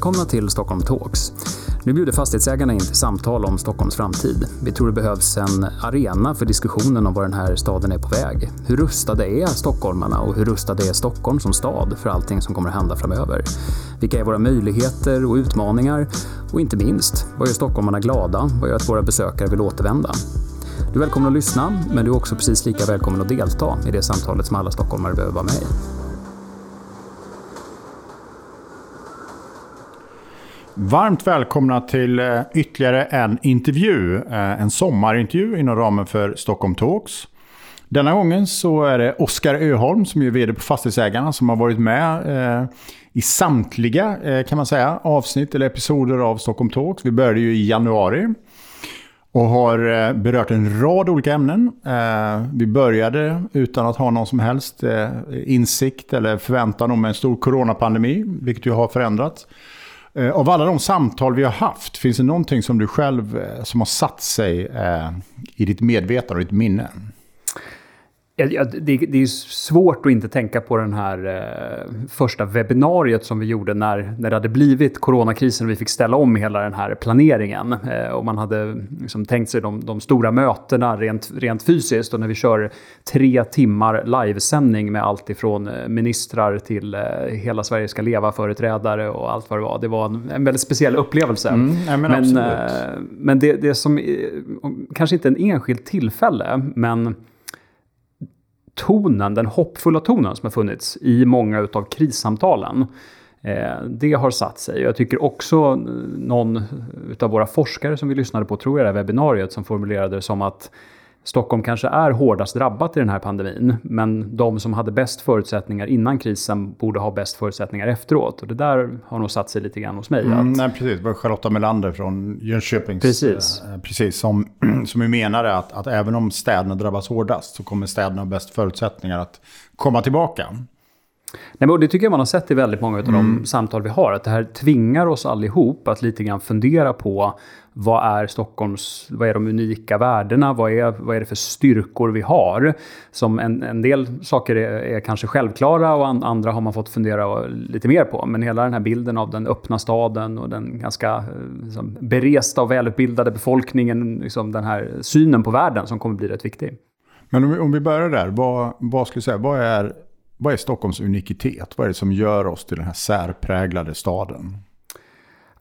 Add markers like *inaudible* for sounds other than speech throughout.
Välkomna till Stockholm Talks. Nu bjuder fastighetsägarna in till samtal om Stockholms framtid. Vi tror det behövs en arena för diskussionen om var den här staden är på väg. Hur rustade är stockholmarna och hur rustade är Stockholm som stad för allting som kommer att hända framöver? Vilka är våra möjligheter och utmaningar? Och inte minst, vad gör stockholmarna glada? Vad gör att våra besökare vill återvända? Du är välkommen att lyssna, men du är också precis lika välkommen att delta i det samtalet som alla stockholmare behöver vara med i. Varmt välkomna till eh, ytterligare en intervju. Eh, en sommarintervju inom ramen för Stockholm Talks. Denna gången så är det Oskar Öholm som är vd på Fastighetsägarna som har varit med eh, i samtliga eh, kan man säga avsnitt eller episoder av Stockholm Talks. Vi började ju i januari och har berört en rad olika ämnen. Vi började utan att ha någon som helst insikt eller förväntan om en stor coronapandemi, vilket ju har förändrats. Eh, av alla de samtal vi har haft, finns det någonting som du själv eh, som har satt sig eh, i ditt medvetande och ditt minne? Ja, det, det, är svårt att inte tänka på den här eh, första webbinariet som vi gjorde när, när det hade blivit coronakrisen och vi fick ställa om hela den här planeringen. Eh, och man hade liksom tänkt sig de, de, stora mötena rent, rent fysiskt och när vi kör tre timmar livesändning med allt ifrån eh, ministrar till eh, Hela Sverige ska leva-företrädare och allt vad det var. Det var en, en väldigt speciell upplevelse. Mm, men men, eh, men det, det som, kanske inte en enskild tillfälle, men tonen, den hoppfulla tonen som har funnits i många av krissamtalen. Eh, det har satt sig. Jag tycker också eh, någon av våra forskare som vi lyssnade på, tror jag det här webbinariet, som formulerade det som att Stockholm kanske är hårdast drabbat i den här pandemin, men de som hade bäst förutsättningar innan krisen borde ha bäst förutsättningar efteråt. Och det där har nog satt sig lite grann hos mig. Mm, nej, precis. Det var Charlotta Melander från Jönköpings... Precis. Eh, precis som, *clears throat* som menade att, att även om städerna drabbas hårdast så kommer städerna ha bäst förutsättningar att komma tillbaka. Nej, men det tycker jag man har sett i väldigt många av mm. de samtal vi har. Att det här tvingar oss allihop att lite grann fundera på vad är Stockholms, vad är de unika värdena? Vad är, vad är det för styrkor vi har? Som en, en del saker är, är kanske självklara och an, andra har man fått fundera lite mer på. Men hela den här bilden av den öppna staden och den ganska liksom, beresta och välutbildade befolkningen, liksom den här synen på världen som kommer bli rätt viktig. Men om vi, om vi börjar där, vad, vad skulle säga, vad är, vad är Stockholms unikitet? Vad är det som gör oss till den här särpräglade staden?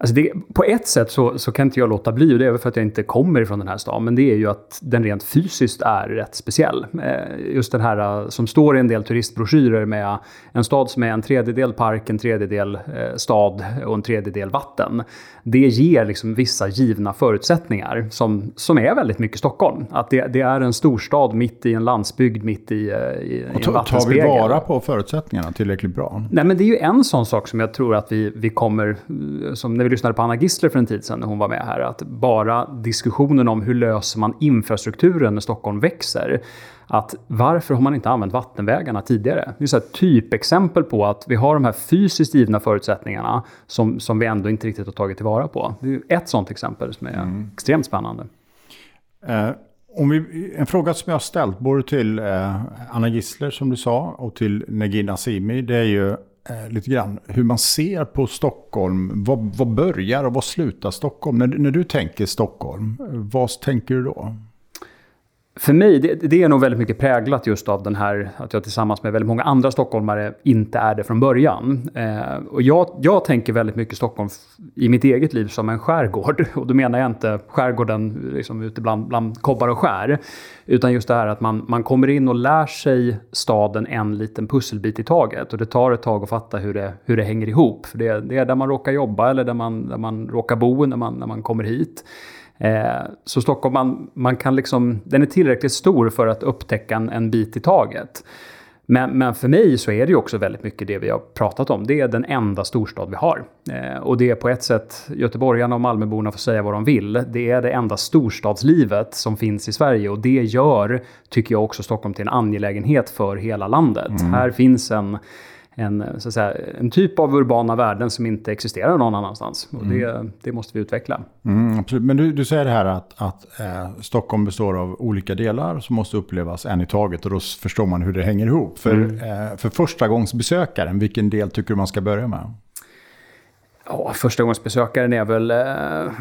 Alltså det, på ett sätt så, så kan inte jag låta bli, och det är väl för att jag inte kommer ifrån den här stan, men det är ju att den rent fysiskt är rätt speciell. Eh, just den här som står i en del turistbroschyrer med en stad som är en tredjedel park, en tredjedel eh, stad och en tredjedel vatten. Det ger liksom vissa givna förutsättningar som, som är väldigt mycket Stockholm. Att det, det är en storstad mitt i en landsbygd, mitt i, eh, i, i en. Tar vi vara på förutsättningarna tillräckligt bra? Nej, men det är ju en sån sak som jag tror att vi, vi kommer, som när vi lyssnade på Anna Gissler för en tid sedan när hon var med här, att bara diskussionen om hur löser man infrastrukturen när Stockholm växer, att varför har man inte använt vattenvägarna tidigare? Det är ett typexempel på att vi har de här fysiskt givna förutsättningarna som, som vi ändå inte riktigt har tagit tillvara på. Det är ett sånt exempel som är mm. extremt spännande. Eh, om vi, en fråga som jag har ställt både till eh, Anna Gissler som du sa och till Negin Asimi, det är ju eh, lite grann hur man ser på Stockholm. Vad, vad börjar och vad slutar Stockholm? När, när du tänker Stockholm, eh, vad tänker du då? För mig, det, det, är nog väldigt mycket präglat just av den här att jag tillsammans med väldigt många andra stockholmare inte är det från början. Eh, och jag, jag tänker väldigt mycket Stockholm i mitt eget liv som en skärgård. *laughs* Och då menar jag inte skärgården liksom ute bland, bland kobbar och skär. Utan just det här att man, man kommer in och lär sig staden en liten pusselbit i taget. Och det tar ett tag att fatta hur det, hur det hänger ihop. För det, det är där man råkar jobba eller där man, där man råkar bo när man, när man kommer hit. Eh, så Stockholm, man, man kan liksom, den är tillräckligt stor för att upptäcka en, en bit i taget. Men, men, för mig så är det ju också väldigt mycket det vi har pratat om. Det är den enda storstad vi har. Eh, och det är på ett sätt, göteborgarna och Malmöborna får säga vad de vill. Det är det enda storstadslivet som finns i Sverige och det gör, tycker jag också, Stockholm till en angelägenhet för hela landet. Mm. Här finns en en, så att säga, en typ av urbana värden som inte existerar någon annanstans. Och mm. det, det, måste vi utveckla. Mm, absolut. Men du, du säger det här att, att eh, Stockholm består av olika delar som måste upplevas en i taget. Och då förstår man hur det hänger ihop. För, mm. eh, för första gångs besökaren, vilken del tycker du man ska börja med? Ja, förstagångsbesökaren är väl... Eh,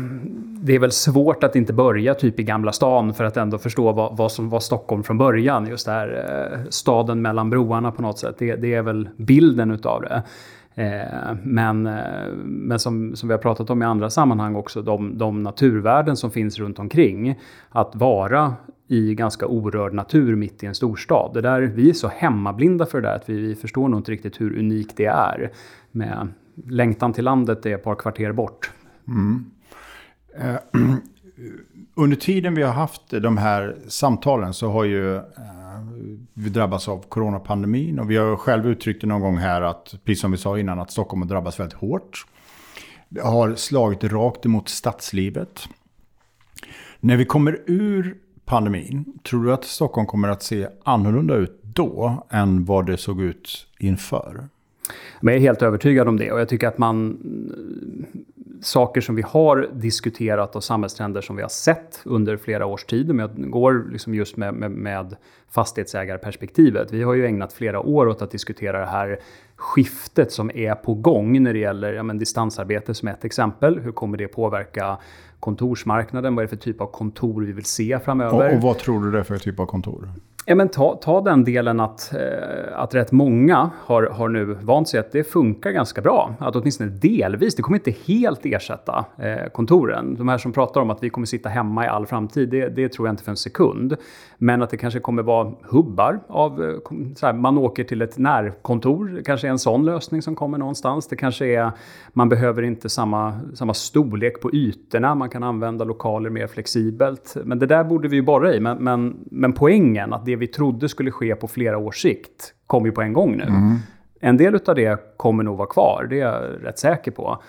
det är väl svårt att inte börja typ i Gamla stan för att ändå förstå vad, vad som var Stockholm från början. Just det här eh, staden mellan broarna på något sätt. Det, det är väl bilden utav det. Eh, men men som, som vi har pratat om i andra sammanhang också, de, de naturvärden som finns runt omkring. Att vara i ganska orörd natur mitt i en storstad. Det där, vi är så hemmablinda för det där att vi, vi förstår nog inte riktigt hur unikt det är. Med längtan till landet är ett par kvarter bort. Mm. Eh, *clears throat* under tiden vi har haft de här samtalen så har ju eh, vi drabbats av coronapandemin. Och vi har själv uttryckt det någon gång här att, precis som vi sa innan, att Stockholm har drabbats väldigt hårt. Det har slagit rakt emot stadslivet. När vi kommer ur pandemin, tror du att Stockholm kommer att se annorlunda ut då än vad det såg ut inför? Men jag är helt övertygad om det och jag tycker att man eh, saker som vi har diskuterat och samhällstrender som vi har sett under flera års tid. Om jag går liksom just med, med, med fastighetsägarperspektivet. Vi har ju ägnat flera år åt att diskutera det här skiftet som är på gång när det gäller ja, men distansarbete som ett exempel. Hur kommer det påverka kontorsmarknaden? Vad är det för typ av kontor vi vill se framöver? Och, och vad tror du det är för typ av kontor? Ja, men ta, ta den delen att, eh, att rätt många har, har nu vant sig att det funkar ganska bra. Att åtminstone delvis, det kommer inte helt ersätta eh, kontoren. De här som pratar om att vi kommer sitta hemma i all framtid, det, det tror jag inte för en sekund. Men att det kanske kommer vara hubbar av, eh, så här, man åker till ett närkontor, det kanske är en sån lösning som kommer någonstans. Det kanske är, man behöver inte samma, samma storlek på ytorna, man kan använda lokaler mer flexibelt. Men det där borde vi ju borra i. Men, men, men poängen, att det vi trodde skulle ske på flera års sikt kom ju på en gång nu. Mm. En del av det kommer nog vara kvar, det är jag rätt säker på.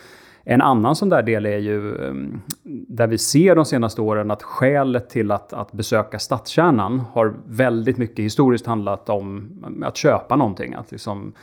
En annan sån där del är ju ehm, där vi ser de senaste åren att skälet till att, att besöka stadskärnan har väldigt mycket historiskt handlat om att köpa någonting. Att liksom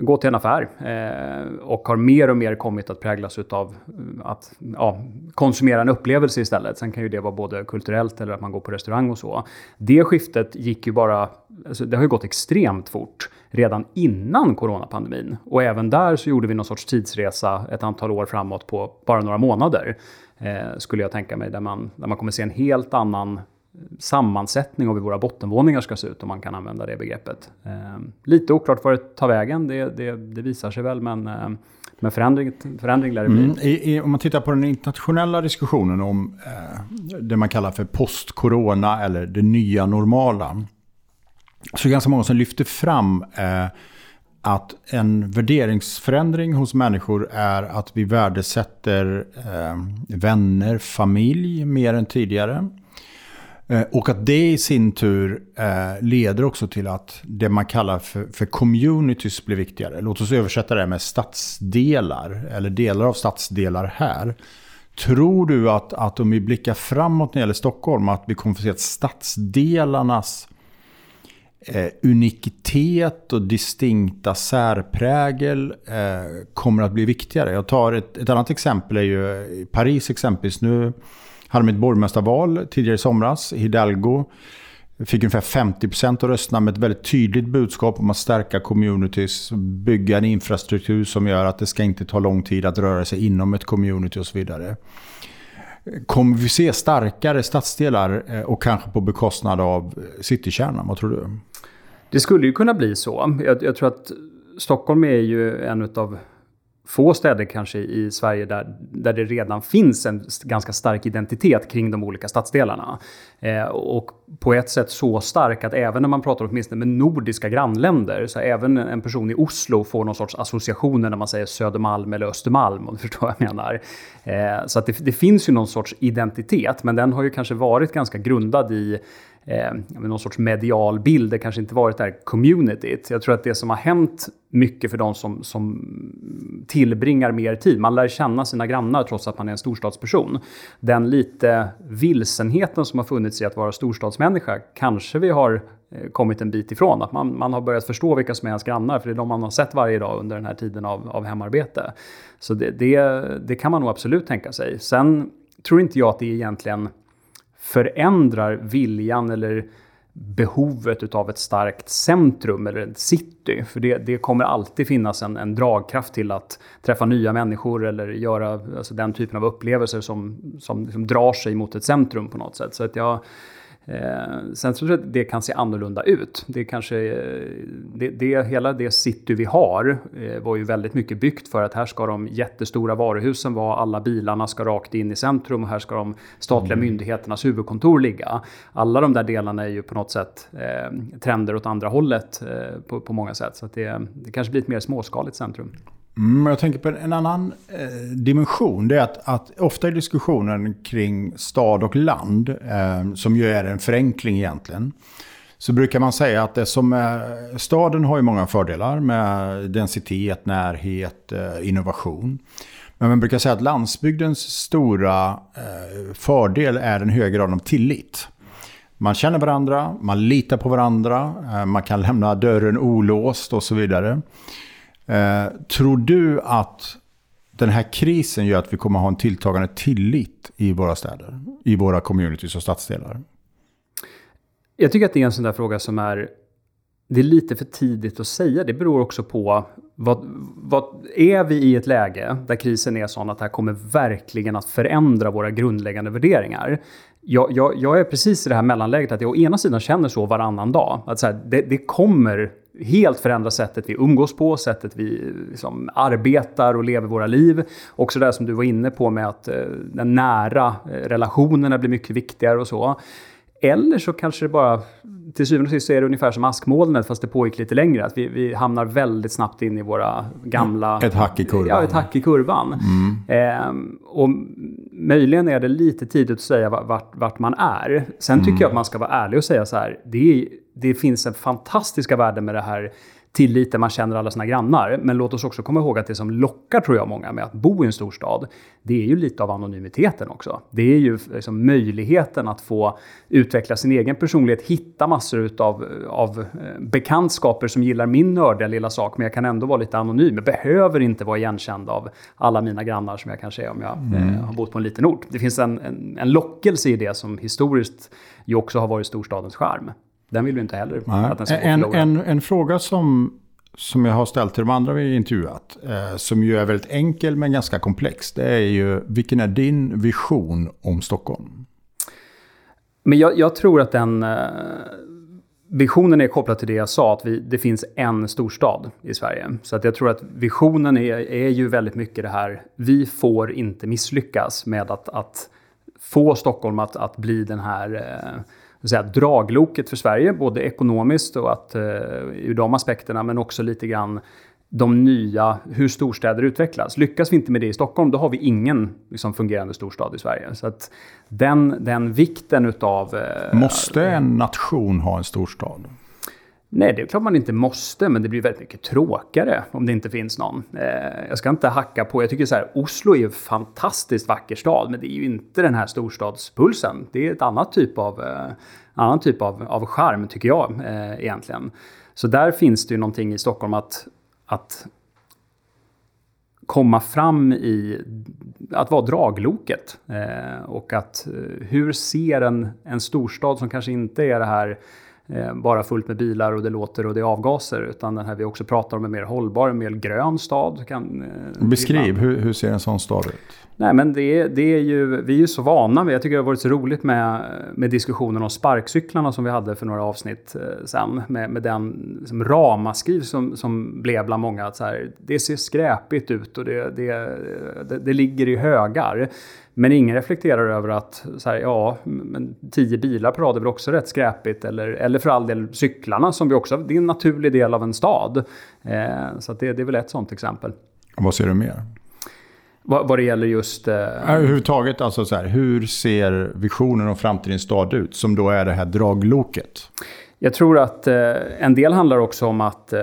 gå till en affär eh, och har mer och mer kommit att präglas av eh, att ja, konsumera en upplevelse istället. Sen kan ju det vara både kulturellt eller att man går på restaurang och så. Det skiftet gick ju bara, alltså det har ju gått extremt fort redan innan coronapandemin. Och även där så gjorde vi någon sorts tidsresa ett antal år framåt på bara några månader. Eh, skulle jag tänka mig, där man, där man kommer se en helt annan sammansättning av hur våra bottenvåningar ska se ut, om man kan använda det begreppet. Eh, lite oklart var det tar vägen, det, det, det visar sig väl, men, eh, men förändring, förändring lär det bli. Mm. I, i, om man tittar på den internationella diskussionen om eh, det man kallar för post-corona eller det nya normala, så är det ganska många som lyfter fram eh, att en värderingsförändring hos människor är att vi värdesätter eh, vänner, familj mer än tidigare. Eh, och att det i sin tur eh, leder också till att det man kallar för, för communities blir viktigare. Låt oss översätta det med stadsdelar, eller delar av stadsdelar här. Tror du att, att om vi blickar framåt när det gäller Stockholm, att vi kommer få se att stadsdelarnas eh, unikitet och distinkta särprägel eh, kommer att bli viktigare? Jag tar ett, ett annat exempel, är ju eh, Paris exempelvis. Nu hade de ett borgmästarval tidigare i somras. Hidalgo fick ungefär 50% av rösterna med ett väldigt tydligt budskap om att stärka communities, bygga en infrastruktur som gör att det ska inte ta lång tid att röra sig inom ett community och så vidare. Kommer vi se starkare stadsdelar eh, och kanske på bekostnad av eh, citykärnan? Vad tror du? Det skulle ju kunna bli så. Jag, jag tror att Stockholm är ju en av få städer kanske i Sverige där, där det redan finns en ganska stark identitet kring de olika stadsdelarna. Eh, och på ett sätt så stark att även när man pratar åtminstone med nordiska grannländer, så även en person i Oslo får någon sorts associationer när man säger Södermalm eller Östermalm, om du *laughs* förstår vad jag menar. Eh, så att det, det finns ju någon sorts identitet, men den har ju kanske varit ganska grundad i eh, någon sorts medial bild. Det kanske inte varit det här communityt. Jag tror att det som har hänt mycket för de som, som tillbringar mer tid, man lär känna sina grannar trots att man är en storstadsperson. Den lite vilsenheten som har funnits i att vara storstadsmänniska kanske vi har eh, kommit en bit ifrån. Att man, man har börjat förstå vilka som är ens grannar, för det är de man har sett varje dag under den här tiden av, av hemarbete. Så det, det, det kan man nog absolut tänka sig. Sen tror inte jag att det egentligen förändrar viljan eller behovet utav ett starkt centrum eller ett city. För det, det kommer alltid finnas en, en, dragkraft till att träffa nya människor eller göra alltså den typen av upplevelser som, som liksom drar sig mot ett centrum på något sätt. Så att jag Eh, sen tror jag att det kan se annorlunda ut. Det kanske, det, det, hela det city vi har eh, var ju väldigt mycket byggt för att här ska de jättestora varuhusen vara, alla bilarna ska rakt in i centrum och här ska de statliga mm. myndigheternas huvudkontor ligga. Alla de där delarna är ju på något sätt eh, trender åt andra hållet eh, på, på många sätt. Så det, det kanske blir ett mer småskaligt centrum. Mm, jag tänker på en annan eh, dimension. Det är att, att, ofta i diskussionen kring stad och land, eh, som ju är en förenkling egentligen, så brukar man säga att det som är, staden har ju många fördelar med densitet, närhet, eh, innovation. Men man brukar säga att landsbygdens stora eh, fördel är en hög grad av tillit. Man känner varandra, man litar på varandra, eh, man kan lämna dörren olåst och så vidare. Eh, tror du att den här krisen gör att vi kommer ha en tilltagande tillit i våra städer, i våra communities och stadsdelar? Jag tycker att det är en sån där fråga som är det är lite för tidigt att säga. Det beror också på vad, vad är vi i ett läge där krisen är sån att det här kommer verkligen att förändra våra grundläggande värderingar? Jag, jag, jag är precis i det här mellanläget att jag å ena sidan känner så varannan dag. Att så här, det, det kommer helt förändra sättet vi umgås på, sättet vi liksom arbetar och lever våra liv. Också det som du var inne på med att eh, den nära eh, relationerna blir mycket viktigare och så. Eller så kanske det bara, till syvende och sist är det ungefär som askmolnet fast det pågick lite längre. Att vi, vi hamnar väldigt snabbt in i våra gamla... Ett hack i kurvan. Ja, ett hack i kurvan. Mm. Eh, och möjligen är det lite tidigt att säga vart, vart man är. Sen tycker mm. jag att man ska vara ärlig och säga så här. Det, är, det finns en fantastiska värde med det här tilliten man känner alla sina grannar. Men låt oss också komma ihåg att det som lockar, tror jag, många med att bo i en storstad, det är ju lite av anonymiteten också. Det är ju liksom möjligheten att få utveckla sin egen personlighet, hitta massor utav, av eh, bekantskaper som gillar min nördiga lilla sak, men jag kan ändå vara lite anonym. Jag behöver inte vara igenkänd av alla mina grannar som jag kanske är om jag mm. eh, har bott på en liten ort. Det finns en, en, en lockelse i det som historiskt ju också har varit storstadens charm. Den vill vi inte heller att den ska en, en, en fråga som, som jag har ställt till de andra vi intervjuat, eh, som ju är väldigt enkel men ganska komplex, det är ju vilken är din vision om Stockholm? Men jag, jag tror att den eh, visionen är kopplad till det jag sa, att vi, det finns en storstad i Sverige. Så att jag tror att visionen är, är ju väldigt mycket det här, vi får inte misslyckas med att, att få Stockholm att, att bli den här eh, säga, dragloket för Sverige, både ekonomiskt och att, eh, ur de aspekterna, men också lite grann de nya, hur storstäder utvecklas. Lyckas vi inte med det i Stockholm, då har vi ingen liksom, fungerande storstad i Sverige. Så att den, den vikten utav... Eh, Måste en nation ha en storstad? Nej, det är klart man inte måste, men det blir väldigt mycket tråkigare om det inte finns någon. Eh, jag ska inte hacka på, jag tycker så här, Oslo är ju en fantastiskt vacker stad, men det är ju inte den här storstadspulsen. Det är ett annat typ av, eh, annan typ av, av charm, tycker jag eh, egentligen. Så där finns det ju någonting i Stockholm att, att komma fram i att vara dragloket. Eh, och att eh, hur ser en, en storstad som kanske inte är det här bara fullt med bilar och det låter och det är avgaser. Utan den här vi också pratar om en mer hållbar, en mer grön stad. Kan, eh, Beskriv, hur, hur ser en sån stad ut? Nej, men det, det är ju, vi är ju så vana med, jag tycker det har varit så roligt med, med diskussionen om sparkcyklarna som vi hade för några avsnitt eh, sen. Med, med den liksom, ramaskriv som, som blev bland många att så här, det ser skräpigt ut och det, det, det, det ligger i högar. Men ingen reflekterar över att så här, ja, men tio bilar på rad är väl också rätt skräpigt. Eller, eller för all del cyklarna som vi också, det är en naturlig del av en stad. Eh, så det, det är väl ett sånt exempel. Vad ser du mer? Vad, vad det gäller just... Eh... Överhuvudtaget, alltså så här, hur ser visionen om framtidens stad ut? Som då är det här dragloket. Jag tror att eh, en del handlar också om att eh,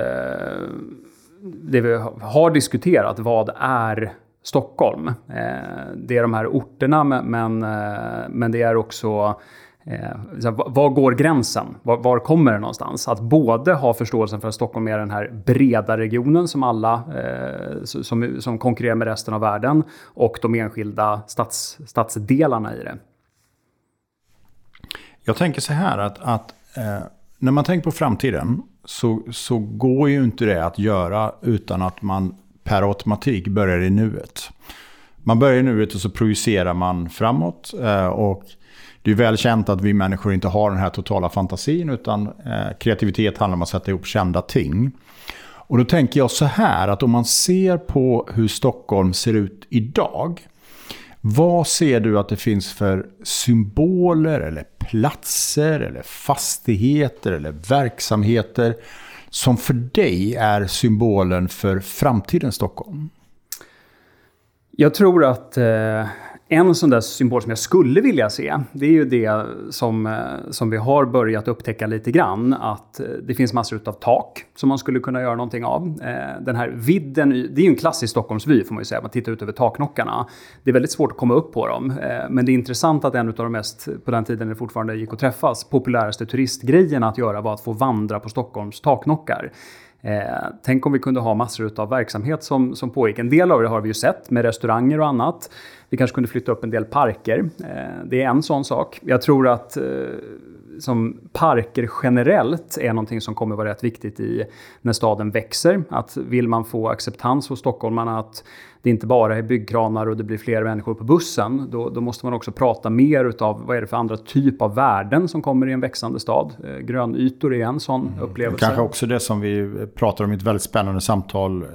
det vi har diskuterat, vad är Stockholm. Eh, det är de här orterna, men, eh, men det är också Eh, var går gränsen? Var, var, kommer det någonstans? Att både ha förståelsen för att Stockholm är den här breda regionen som alla eh, som, som konkurrerar med resten av världen och de enskilda stads, stadsdelarna i det. Jag tänker så här att, att eh, när man tänker på framtiden så, så går ju inte det att göra utan att man per automatik börjar i nuet. Man börjar i nuet och så projicerar man framåt. Eh, och det är väl känt att vi människor inte har den här totala fantasin utan eh, kreativitet handlar om att sätta ihop kända ting. Och då tänker jag så här att om man ser på hur Stockholm ser ut idag. Vad ser du att det finns för symboler eller platser eller fastigheter eller verksamheter som för dig är symbolen för framtidens Stockholm? Jag tror att eh, en sån där symbol som jag skulle vilja se, det är ju det som, eh, som vi har börjat upptäcka lite grann. Att eh, det finns massor av tak som man skulle kunna göra någonting av. Eh, den här vidden, det är ju en klassisk Stockholmsvy får man ju säga, man tittar ut över taknockarna. Det är väldigt svårt att komma upp på dem. Men det är intressant att en av de mest, på den tiden det fortfarande gick att träffas, populäraste turistgrejerna att göra var att få vandra på Stockholms taknockar. Eh, tänk om vi kunde ha massor av verksamhet som, som pågick. En del av det har vi ju sett med restauranger och annat. Vi kanske kunde flytta upp en del parker. Eh, det är en sån sak. Jag tror att eh, som parker generellt är någonting som kommer vara rätt viktigt i när staden växer. Att vill man få acceptans hos stockholmarna att det inte bara är byggkranar och det blir fler människor på bussen, då, då måste man också prata mer utav vad är det för andra typ av värden som kommer i en växande stad. Eh, grönytor är en sån mm. upplevelse. Kanske också det som vi pratar om i ett väldigt spännande samtal, eh,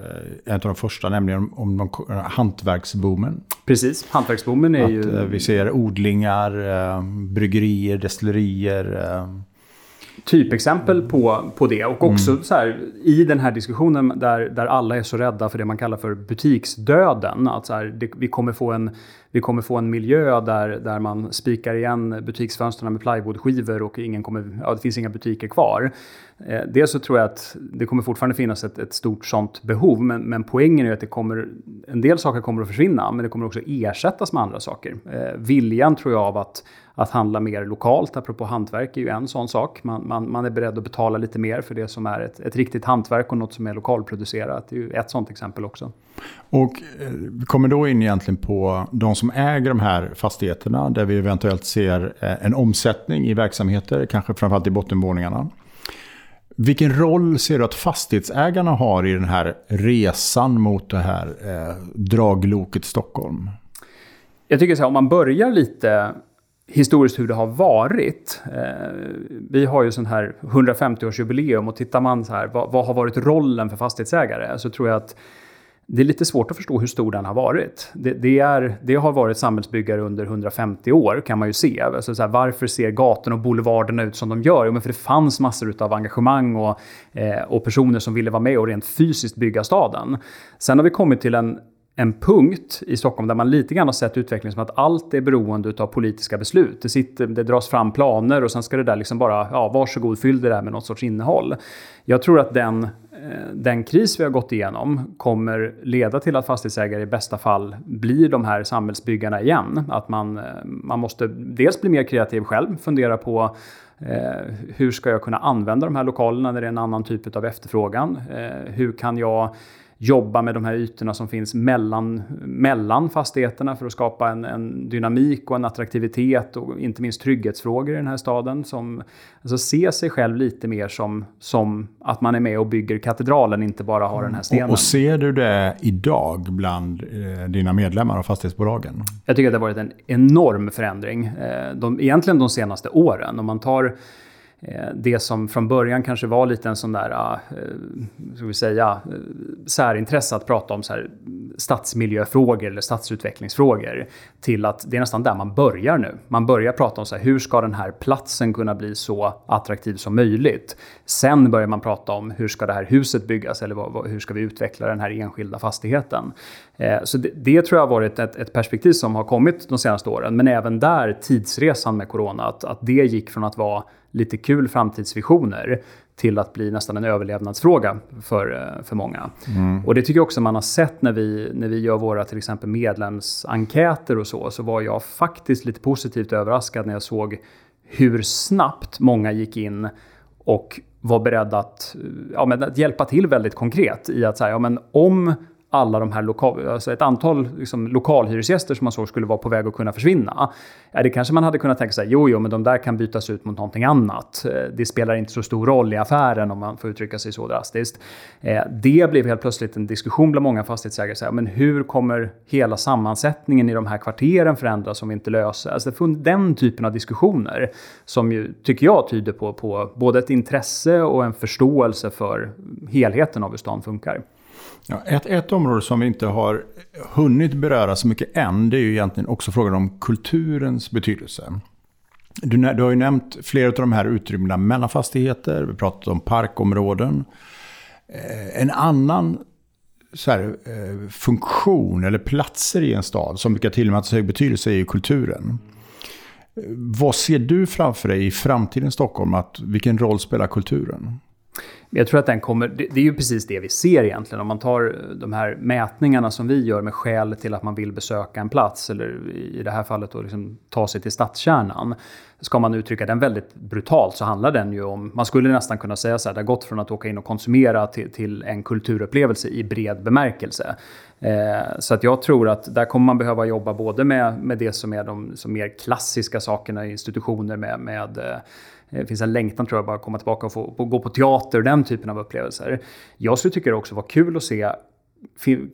en av de första, nämligen om de, hantverksboomen. Precis, hantverksboomen är Att, ju... Eh, vi ser odlingar, bryggerier, destillerier, typexempel på, på det. Och också mm. så här, i den här diskussionen där, där alla är så rädda för det man kallar för butiksdöden. Att så här, det, vi, kommer få en, vi kommer få en miljö där, där man spikar igen butiksfönstren med plywoodskivor och ingen kommer, ja, det finns inga butiker kvar. Eh, dels så tror jag att det kommer fortfarande finnas ett, ett stort sånt behov. Men, men poängen är att det kommer, en del saker kommer att försvinna, men det kommer också ersättas med andra saker. Eh, viljan tror jag av att att handla mer lokalt. Apropå hantverk är ju en sån sak. Man, man, man är beredd att betala lite mer för det som är ett, ett riktigt hantverk och något som är lokalproducerat. Det är ju ett sånt exempel också. Och eh, vi kommer då in egentligen på de som äger de här fastigheterna där vi eventuellt ser eh, en omsättning i verksamheter, kanske framförallt i bottenvåningarna. Vilken roll ser du att fastighetsägarna har i den här resan mot det här eh, dragloket Stockholm? Jag tycker så här, om man börjar lite historiskt hur det har varit. Eh, vi har ju sån här 150-årsjubileum och tittar man så här, vad, vad, har varit rollen för fastighetsägare? Så tror jag att det är lite svårt att förstå hur stor den har varit. Det, det, är, det har varit samhällsbyggare under 150 år kan man ju se. Alltså så här, varför ser gatorna och boulevarderna ut som de gör? Jo, men för det fanns massor av engagemang och, eh, och personer som ville vara med och rent fysiskt bygga staden. Sen har vi kommit till en en punkt i Stockholm där man lite grann har sett utvecklingen som att allt är beroende av politiska beslut. Det, sitter, det dras fram planer och sen ska det där liksom bara, ja varsågod fyll det där med något sorts innehåll. Jag tror att den, eh, den kris vi har gått igenom kommer leda till att fastighetsägare i bästa fall blir de här samhällsbyggarna igen. Att man, eh, man måste dels bli mer kreativ själv, fundera på Eh, hur ska jag kunna använda de här lokalerna när det är en annan typ av efterfrågan? Eh, hur kan jag jobba med de här ytorna som finns mellan, mellan fastigheterna för att skapa en, en dynamik och en attraktivitet och inte minst trygghetsfrågor i den här staden. Som alltså, ser sig själv lite mer som, som att man är med och bygger katedralen, inte bara har den här stenen. Och, och ser du det idag bland eh, dina medlemmar och fastighetsbolagen? Jag tycker att det har varit en enorm förändring. Eh, de, egentligen de senaste åren. Om man tar Eh, det som från början kanske var lite en sån där, äh, ska vi säga, eh, särintresse att prata om så här stadsmiljöfrågor eller stadsutvecklingsfrågor till att det är nästan där man börjar nu. Man börjar prata om så här, hur ska den här platsen kunna bli så attraktiv som möjligt? Sen börjar man prata om hur ska det här huset byggas eller vad, hur ska vi utveckla den här enskilda fastigheten? Eh, så det, det, tror jag har varit ett, ett, perspektiv som har kommit de senaste åren. Men även där tidsresan med corona, att, att det gick från att vara lite kul framtidsvisioner till att bli nästan en överlevnadsfråga för, eh, för många. Mm. Och det tycker jag också man har sett när vi, när vi gör våra till exempel medlemsenkäter och så, så var jag faktiskt lite positivt överraskad när jag såg hur snabbt många gick in och var beredda att, ja, men att hjälpa till väldigt konkret i att säga, ja, men om alla de här lokal, alltså ett antal liksom, lokalhyresgäster som man såg skulle vara på väg att kunna försvinna. Ja, det kanske man hade kunnat tänka sig, jo, jo, men de där kan bytas ut mot någonting annat. Eh, det spelar inte så stor roll i affären om man får uttrycka sig så drastiskt. Eh, det blev helt plötsligt en diskussion bland många fastighetsägare. Så här, men hur kommer hela sammansättningen i de här kvarteren förändras om vi inte löser? Alltså, den typen av diskussioner som ju, tycker jag, tyder på, på både ett intresse och en förståelse för helheten av hur stan funkar. Ja, ett, ett område som vi inte har hunnit beröra så mycket än, det är ju egentligen också frågan om kulturens betydelse. Du, du har ju nämnt flera av de här utrymmena mellan fastigheter, vi pratat om parkområden. Eh, en annan så här, eh, funktion eller platser i en stad som brukar tillmätas hög betydelse är ju kulturen. Eh, vad ser du framför dig i framtidens Stockholm? Att, vilken roll spelar kulturen? Jag tror att den kommer, det, är ju precis det vi ser egentligen. Om man tar eh, de här mätningarna som vi gör med skäl till att man vill besöka en plats, eller i det här fallet då liksom ta sig till stadskärnan. Ska man uttrycka den väldigt brutalt så handlar den ju om, man skulle nästan kunna säga så här, det har gått från att åka in och konsumera till, till en kulturupplevelse i bred bemärkelse. Eh, så att jag tror att där kommer man behöva jobba både med, med det som är de som mer klassiska sakerna i institutioner med, med eh, det finns en längtan tror jag bara att komma tillbaka och få, gå på teater och den typen av upplevelser. Jag skulle tycka det också var kul att se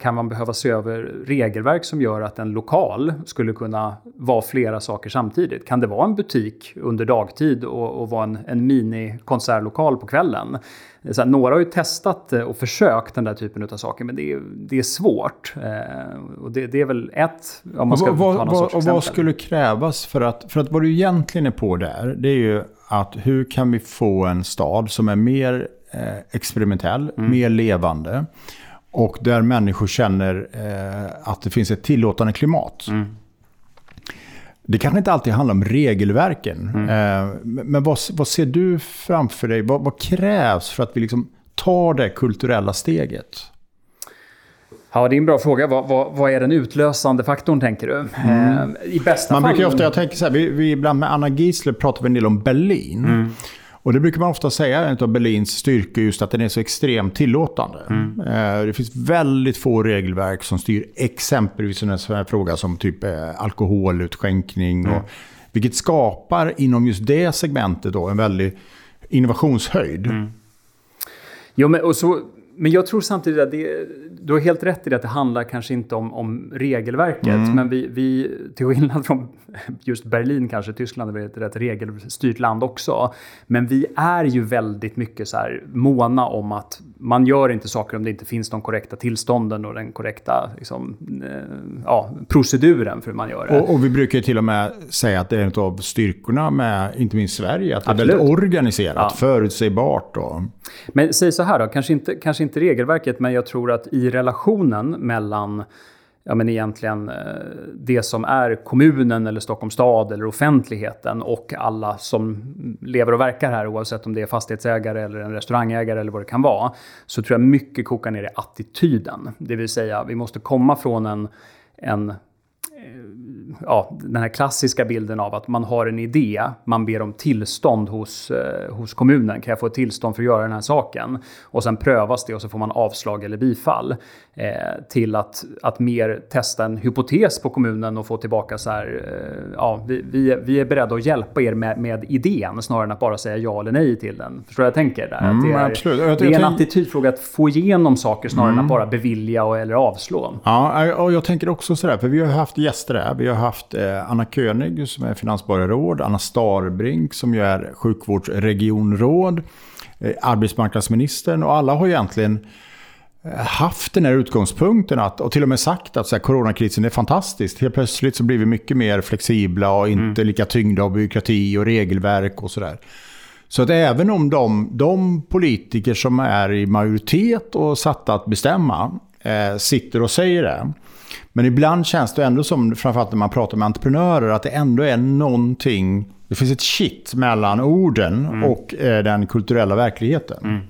kan man behöva se över regelverk som gör att en lokal skulle kunna vara flera saker samtidigt? Kan det vara en butik under dagtid och, och vara en, en mini-konsertlokal på kvällen? Så här, några har ju testat och försökt den där typen av saker, men det är, det är svårt. Eh, och det, det, är väl ett, om man ska vad, ta någon vad, sorts vad skulle krävas för att, för att vad du egentligen är på där, det är ju att hur kan vi få en stad som är mer eh, experimentell, mm. mer levande och där människor känner eh, att det finns ett tillåtande klimat. Mm. Det kanske inte alltid handlar om regelverken. Mm. Eh, men vad, vad, ser du framför dig? Vad, vad, krävs för att vi liksom tar det kulturella steget? Ja, det är en bra fråga. Vad, vad, vad är den utlösande faktorn, tänker du? Mm. Eh, I bästa Man fall... brukar ofta, jag tänker så här, vi, vi ibland med Anna Giesler pratar vi en del om Berlin. Mm. Och det brukar man ofta säga är en av Berlins styrkor, just att den är så extremt tillåtande. Mm. Eh, det finns väldigt få regelverk som styr exempelvis en sån här fråga som typ eh, alkoholutskänkning. Mm. Och, vilket skapar inom just det segmentet då en väldig innovationshöjd. Mm. Jo, men, och så men jag tror samtidigt att det, du har helt rätt i det att det handlar kanske inte om, om regelverket. Mm. Men vi, vi, till skillnad från just Berlin kanske, Tyskland är ett rätt regelstyrt land också. Men vi är ju väldigt mycket så här måna om att man gör inte saker om det inte finns de korrekta tillstånden och den korrekta liksom, eh, ja, proceduren för hur man gör det. Och, och, vi brukar till och med säga att det är en av styrkorna med inte minst Sverige. Att det är väldigt organiserat, ja. förutsägbart. Och... Men säg så här då, kanske inte, kanske inte regelverket, men jag tror att i relationen mellan ja, men egentligen eh, det som är kommunen eller Stockholms stad eller offentligheten och alla som lever och verkar här oavsett om det är fastighetsägare eller en restaurangägare eller vad det kan vara. Så tror jag mycket kokar ner i attityden. Det vill säga vi måste komma från en, en ja, den här klassiska bilden av att man har en idé, man ber om tillstånd hos, eh, hos kommunen. Kan jag få ett tillstånd för att göra den här saken? Och sen prövas det och så får man avslag eller bifall. Eh, till att, att mer testa en hypotes på kommunen och få tillbaka så här, eh, ja, vi, vi, vi är beredda att hjälpa er med, med idén snarare än att bara säga ja eller nej till den. Förstår du jag tänker? Där? Mm, det är, absolut. det är en attitydfråga att få igenom saker snarare mm. än att bara bevilja och, eller avslå. Ja, och jag tänker också sådär, för vi har haft gäster här. Vi har haft eh, Anna König som är finansborgarråd, Anna Starbrink som ju är sjukvårdsregionråd, eh, arbetsmarknadsministern och alla har egentligen eh, haft den här utgångspunkten att, och till och med sagt att så här, coronakrisen är fantastisk. Helt plötsligt så blir vi mycket mer flexibla och inte mm. lika tyngda av byråkrati och regelverk och sådär. Så att även om de, de politiker som är i majoritet och satta att bestämma eh, sitter och säger det, men ibland känns det ändå som, framförallt när man pratar med entreprenörer, att det ändå är någonting... Det finns ett shit mellan orden mm. och eh, den kulturella verkligheten. Mm.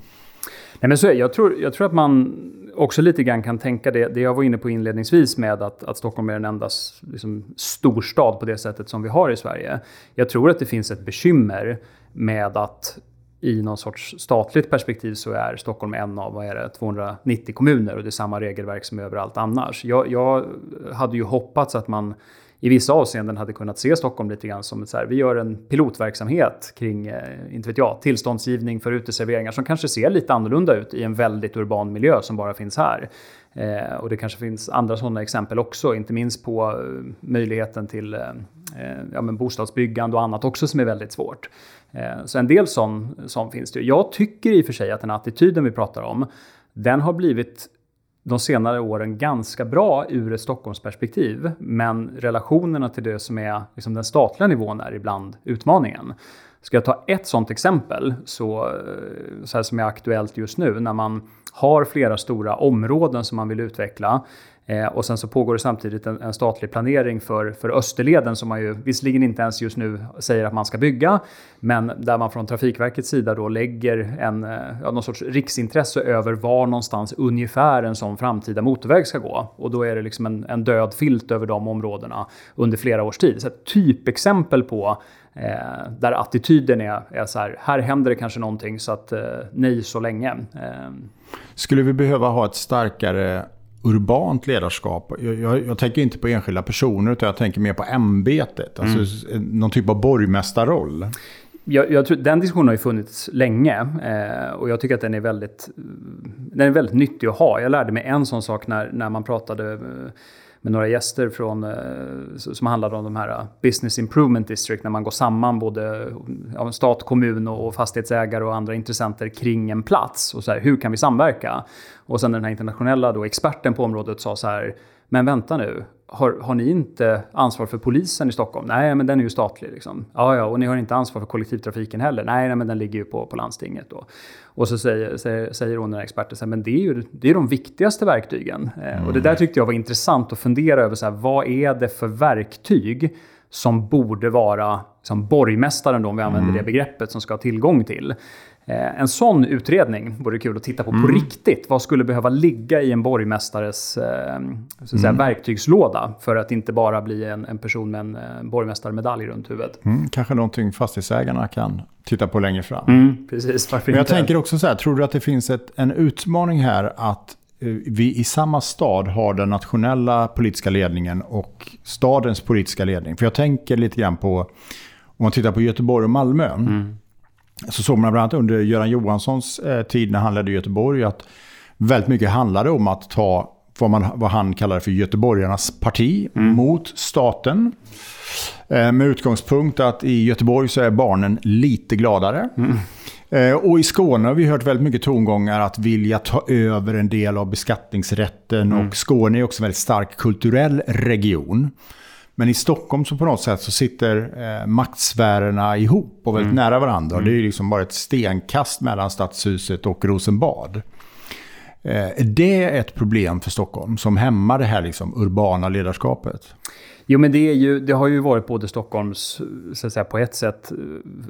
Nej, men så är, jag, tror, jag tror att man också lite grann kan tänka det, det jag var inne på inledningsvis med att, att Stockholm är den enda liksom, storstad på det sättet som vi har i Sverige. Jag tror att det finns ett bekymmer med att i någon sorts statligt perspektiv så är Stockholm en av vad är det, 290 kommuner och det är samma regelverk som överallt annars. Jag, jag hade ju hoppats att man i vissa avseenden hade kunnat se Stockholm lite grann som ett så här, vi gör en pilotverksamhet kring, eh, inte vet jag, tillståndsgivning för uteserveringar som kanske ser lite annorlunda ut i en väldigt urban miljö som bara finns här. Eh, och det kanske finns andra sådana exempel också, inte minst på eh, möjligheten till eh, eh, ja, men bostadsbyggande och annat också som är väldigt svårt. Eh, så en del sån, sån finns det. Jag tycker i och för sig att den attityden vi pratar om, den har blivit de senare åren ganska bra ur ett Stockholmsperspektiv. Men relationerna till det som är liksom den statliga nivån är ibland utmaningen. Ska jag ta ett sådant exempel, så, så här som är aktuellt just nu, när man har flera stora områden som man vill utveckla. Eh, och sen så pågår det samtidigt en, en, statlig planering för, för Österleden som man ju visserligen inte ens just nu säger att man ska bygga. Men där man från Trafikverkets sida då lägger en, eh, ja, någon sorts riksintresse över var någonstans ungefär en sån framtida motorväg ska gå. Och då är det liksom en, en död filt över de områdena under flera års tid. Så ett typexempel på Eh, där attityden är, är så här, här händer det kanske någonting så att eh, nej så länge. Eh. Skulle vi behöva ha ett starkare urbant ledarskap. Jag, jag, jag, tänker inte på enskilda personer utan jag tänker mer på ämbetet. Alltså mm. någon typ av borgmästarroll. Jag, jag tror, den diskussionen har ju funnits länge eh, och jag tycker att den är, väldigt, den är väldigt nyttig att ha. Jag lärde mig en sån sak när, när man pratade eh, med några gäster från, eh, som handlade om de här eh, Business Improvement District, när man går samman både stat, kommun och fastighetsägare och andra intressenter kring en plats. Och så här, hur kan vi samverka? Och sen den här internationella då, experten på området sa så här, men vänta nu, har, har ni inte ansvar för polisen i Stockholm? Nej, men den är ju statlig. Liksom. Ja, ja, och ni har inte ansvar för kollektivtrafiken heller? Nej, nej men den ligger ju på, på landstinget. Då. Och så säger, säger, säger hon, den här experten, men det är ju det är de viktigaste verktygen. Mm. och det där mm. tyckte jag var intressant att fundera över, så här, vad är det för verktyg som borde vara som borgmästaren, då, om vi använder mm. det begreppet, som ska ha tillgång till. Eh, en sån utredning vore kul att titta på mm. på riktigt. Vad skulle behöva ligga i en borgmästares eh, så säga, mm. verktygslåda för att inte bara bli en, en person med en eh, borgmästarmedalj runt huvudet? Mm, kanske någonting fastighetsägarna kan titta på längre fram. Mm, precis, Men jag inte? tänker också så här, tror du att det finns ett, en utmaning här att vi i samma stad har den nationella politiska ledningen och stadens politiska ledning? För jag tänker lite grann på, om man tittar på Göteborg och Malmö, mm så såg man bland annat under Göran Johanssons eh, tid när han ledde Göteborg att väldigt mycket handlade om att ta vad, man, vad han kallade för göteborgarnas parti mm. mot staten. Eh, med utgångspunkt att i Göteborg så är barnen lite gladare. Mm. Eh, och i Skåne har vi hört väldigt mycket tongångar att vilja ta över en del av beskattningsrätten. Mm. Och Skåne är också en väldigt stark kulturell region. Men i Stockholm så på något sätt så sitter eh, maktsfärerna ihop och väldigt mm. nära varandra. Mm. Det är liksom bara ett stenkast mellan Stadshuset och Rosenbad. Eh, är det ett problem för Stockholm som hämmar det här liksom urbana ledarskapet? Jo, men det, är ju, det har ju varit både Stockholms, så att säga, på ett sätt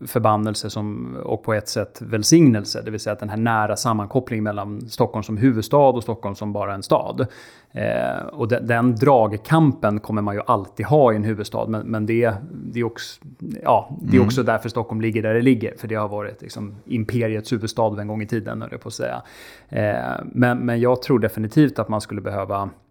förbannelse som, och på ett sätt välsignelse. Det vill säga att den här nära sammankopplingen mellan Stockholm som huvudstad och Stockholm som bara en stad. Eh, och de, den dragkampen kommer man ju alltid ha i en huvudstad. Men, men det, det, är också, ja, det är mm. också därför Stockholm ligger där det ligger. För det har varit liksom, imperiets huvudstad en gång i tiden, höll jag på att säga. Eh, men, men jag tror definitivt att man skulle behöva Eh,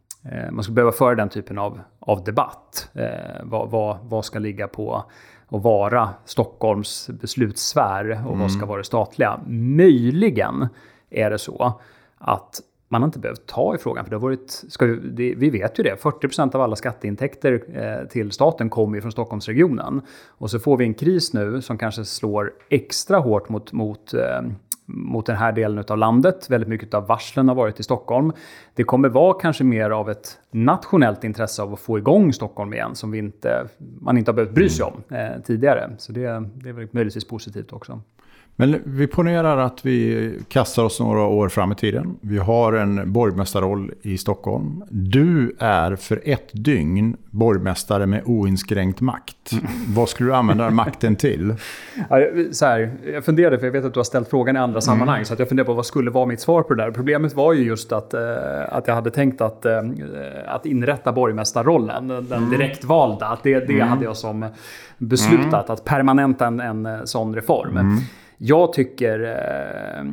man skulle behöva föra den typen av, av debatt. Eh, vad, vad, vad ska ligga på och vara Stockholms beslutssfär och mm. vad ska vara det statliga? Möjligen är det så att man har inte behövt ta i frågan. För det har varit, ska vi, vi vet ju det, 40% av alla skatteintäkter eh, till staten kommer ju från Stockholmsregionen. Och så får vi en kris nu som kanske slår extra hårt mot, mot eh, mot den här delen av landet. Väldigt mycket av varslen har varit i Stockholm. Det kommer vara kanske mer av ett nationellt intresse av att få igång Stockholm igen som vi inte, man inte har behövt bry sig om eh, tidigare. Så det, det är väl möjligtvis positivt också. Men vi ponerar att vi kastar oss några år fram i tiden. Vi har en borgmästarroll i Stockholm. Du är för ett dygn borgmästare med oinskränkt makt. Mm. Vad skulle du använda makten till? *laughs* Så här, jag funderade, för jag vet att du har ställt frågan i andra mm. sammanhang, så att jag funderade på vad skulle vara mitt svar på det där. Problemet var ju just att, äh, att jag hade tänkt att, äh, att inrätta borgmästarrollen, den mm. direktvalda. Att det, det mm. hade jag som beslutat, mm. att permanenta en, en sån reform. Jag tycker, eh,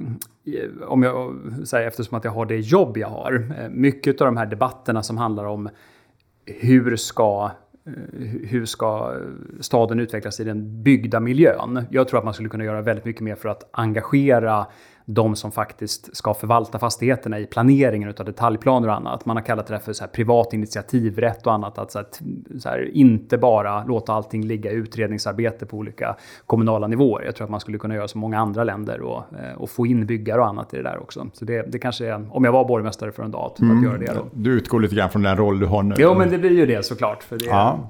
om jag här, eftersom att jag har det jobb jag har, eh, mycket av de här debatterna som handlar om hur ska eh, hur ska staden utvecklas i den byggda miljön? Jag tror att man skulle kunna göra väldigt mycket mer för att engagera de som faktiskt ska förvalta fastigheterna i planeringen av detaljplaner och annat. Man har kallat det för så privat initiativrätt och annat. Att så här, så här, inte bara låta allting ligga i utredningsarbete på olika kommunala nivåer. Jag tror att man skulle kunna göra som många andra länder och, eh, och få in byggare och annat i det där också. Så det, det kanske är, om jag var borgmästare för en dag, mm. att göra det då. Du utgår lite grann från den roll du har nu. Jo, men det blir ju det såklart. För det, ja.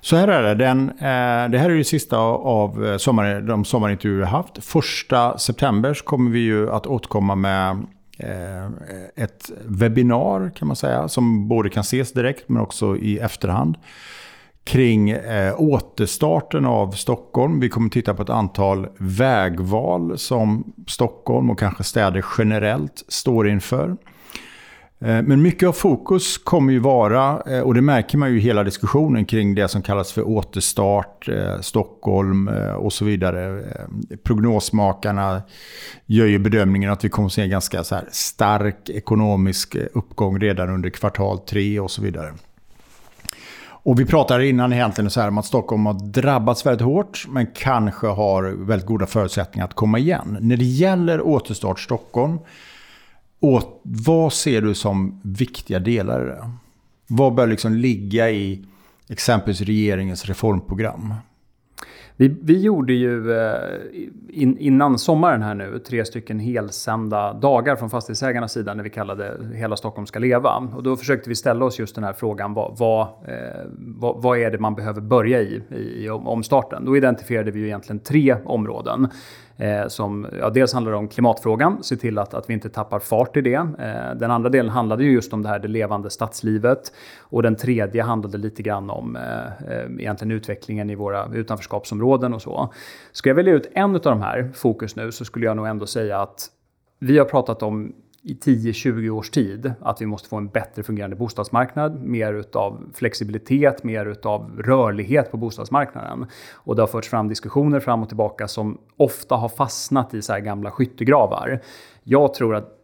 Så här är det. Den, eh, det här är det sista av eh, sommar, de sommarintervjuer vi har haft. Första september så kommer vi ju att återkomma med eh, ett webbinar kan man säga. Som både kan ses direkt men också i efterhand. Kring eh, återstarten av Stockholm. Vi kommer titta på ett antal vägval som Stockholm och kanske städer generellt står inför. Eh, men mycket av fokus kommer ju vara, eh, och det märker man ju i hela diskussionen kring det som kallas för återstart, eh, Stockholm och så vidare. Prognosmakarna gör ju bedömningen att vi kommer att se en ganska så stark ekonomisk uppgång redan under kvartal tre och så vidare. Och vi pratade innan egentligen så här om att Stockholm har drabbats väldigt hårt men kanske har väldigt goda förutsättningar att komma igen. När det gäller återstart Stockholm åt, vad ser du som viktiga delar i det? Vad bör liksom ligga i exempelvis regeringens reformprogram? Vi, vi gjorde ju eh, in, innan sommaren här nu tre stycken helsända dagar från fastighetsägarnas sida när vi kallade Hela Stockholm ska leva. Och då försökte vi ställa oss just den här frågan vad, vad, eh, vad, vad är det man behöver börja i, i, omstarten? Då identifierade vi ju egentligen tre områden. Eh, som, ja, dels handlar det om klimatfrågan, se till att, att vi inte tappar fart i det. Eh, den andra delen handlade ju just om det här det levande stadslivet. Och den tredje handlade lite grann om eh, eh egentligen utvecklingen i våra utanförskapsområden och så. Ska jag välja ut en av de här fokus nu så skulle jag nog ändå säga att vi har pratat om i 10-20 års tid att vi måste få en bättre fungerande bostadsmarknad, mer utav flexibilitet, mer utav rörlighet på bostadsmarknaden. Och det har förts fram diskussioner fram och tillbaka som ofta har fastnat i så här gamla skyttegravar. Jag tror att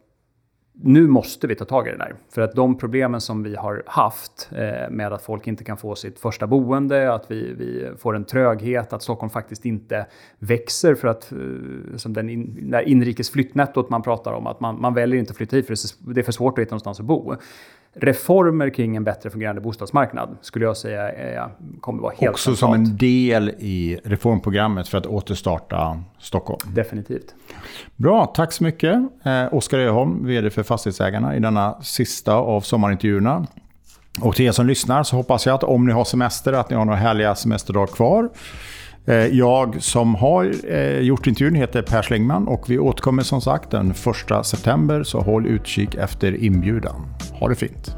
nu måste vi ta tag i det där. För att de problemen som vi har haft eh, med att folk inte kan få sitt första boende, att vi, vi får en tröghet, att Stockholm faktiskt inte växer för att, eh, som den in, där inrikes flyttnettot man pratar om, att man, man väljer inte att flytta hit för det är för svårt att hitta någonstans att bo reformer kring en bättre fungerande bostadsmarknad skulle jag säga är, kommer vara helt Också centralt. som en del i reformprogrammet för att återstarta Stockholm. Definitivt. Bra, tack så mycket. Eh, Oskar Öholm, vd för Fastighetsägarna i denna sista av sommarintervjuerna. Och till er som lyssnar så hoppas jag att om ni har semester, att ni har några härliga semesterdagar kvar. Eh, jag som har eh, gjort intervjun heter Per Slingman och vi återkommer som sagt den 1 september så håll utkik efter inbjudan. Ha det fint!